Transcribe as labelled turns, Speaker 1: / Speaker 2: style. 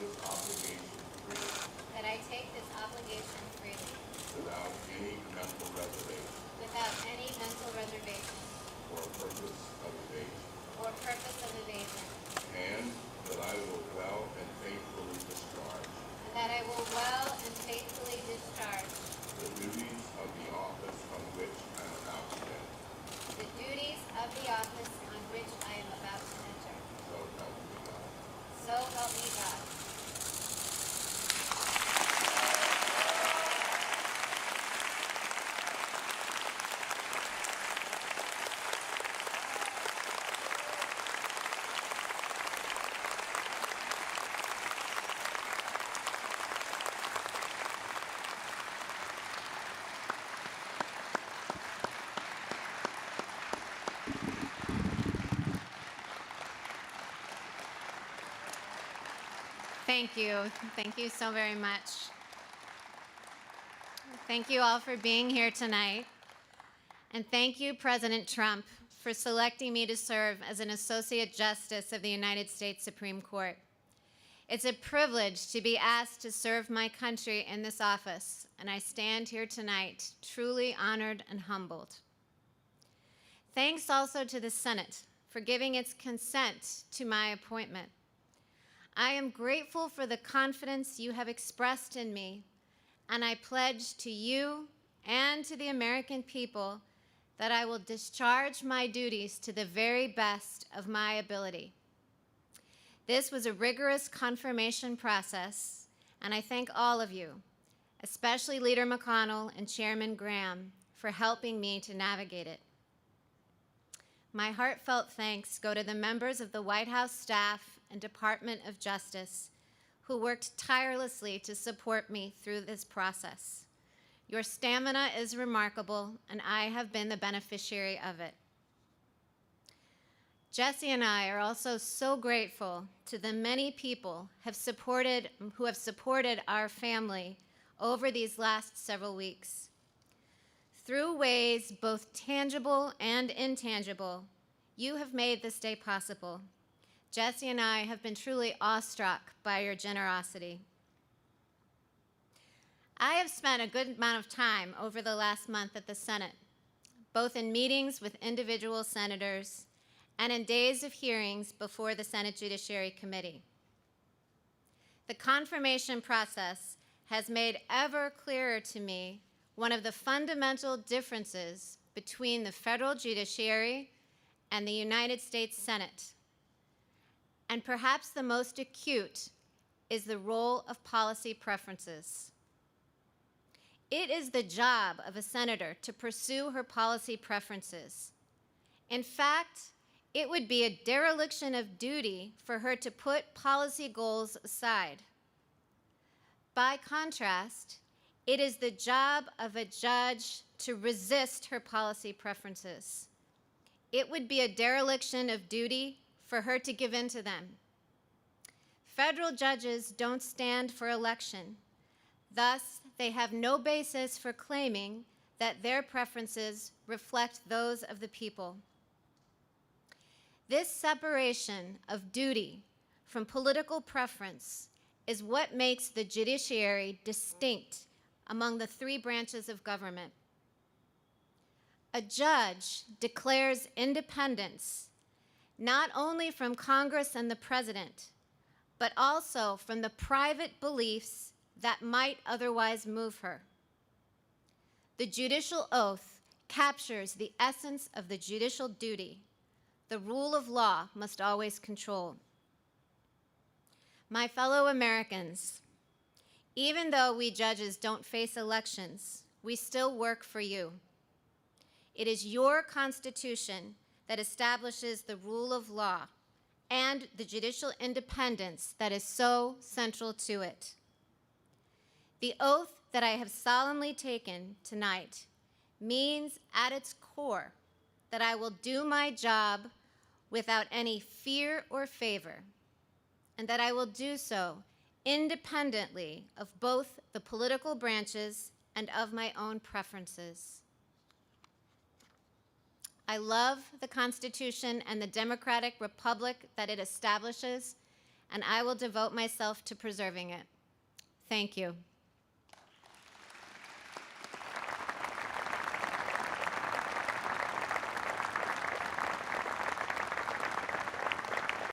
Speaker 1: this obligation freely
Speaker 2: that I take this obligation freely
Speaker 1: without any mental reservation
Speaker 2: without any mental reservation
Speaker 1: or purpose
Speaker 2: Thank you. Thank you so very much. Thank you all for being here tonight. And thank you, President Trump, for selecting me to serve as an Associate Justice of the United States Supreme Court. It's a privilege to be asked to serve my country in this office, and I stand here tonight truly honored and humbled. Thanks also to the Senate for giving its consent to my appointment. I am grateful for the confidence you have expressed in me, and I pledge to you and to the American people that I will discharge my duties to the very best of my ability. This was a rigorous confirmation process, and I thank all of you, especially Leader McConnell and Chairman Graham, for helping me to navigate it. My heartfelt thanks go to the members of the White House staff and Department of Justice who worked tirelessly to support me through this process. Your stamina is remarkable, and I have been the beneficiary of it. Jesse and I are also so grateful to the many people have supported, who have supported our family over these last several weeks. Through ways both tangible and intangible, you have made this day possible. Jesse and I have been truly awestruck by your generosity. I have spent a good amount of time over the last month at the Senate, both in meetings with individual senators and in days of hearings before the Senate Judiciary Committee. The confirmation process has made ever clearer to me one of the fundamental differences between the federal judiciary and the United States Senate. And perhaps the most acute is the role of policy preferences. It is the job of a senator to pursue her policy preferences. In fact, it would be a dereliction of duty for her to put policy goals aside. By contrast, it is the job of a judge to resist her policy preferences. It would be a dereliction of duty for her to give in to them. Federal judges don't stand for election. Thus, they have no basis for claiming that their preferences reflect those of the people. This separation of duty from political preference is what makes the judiciary distinct among the three branches of government. A judge declares independence not only from Congress and the president, but also from the private beliefs that might otherwise move her. The judicial oath captures the essence of the judicial duty the rule of law must always control. My fellow Americans, even though we judges don't face elections, we still work for you. It is your Constitution that establishes the rule of law and the judicial independence that is so central to it. The oath that I have solemnly taken tonight means at its core that I will do my job without any fear or favor, and that I will do so independently of both the political branches and of my own preferences. I love the Constitution and the democratic republic that it establishes, and I will devote myself to preserving it. Thank you.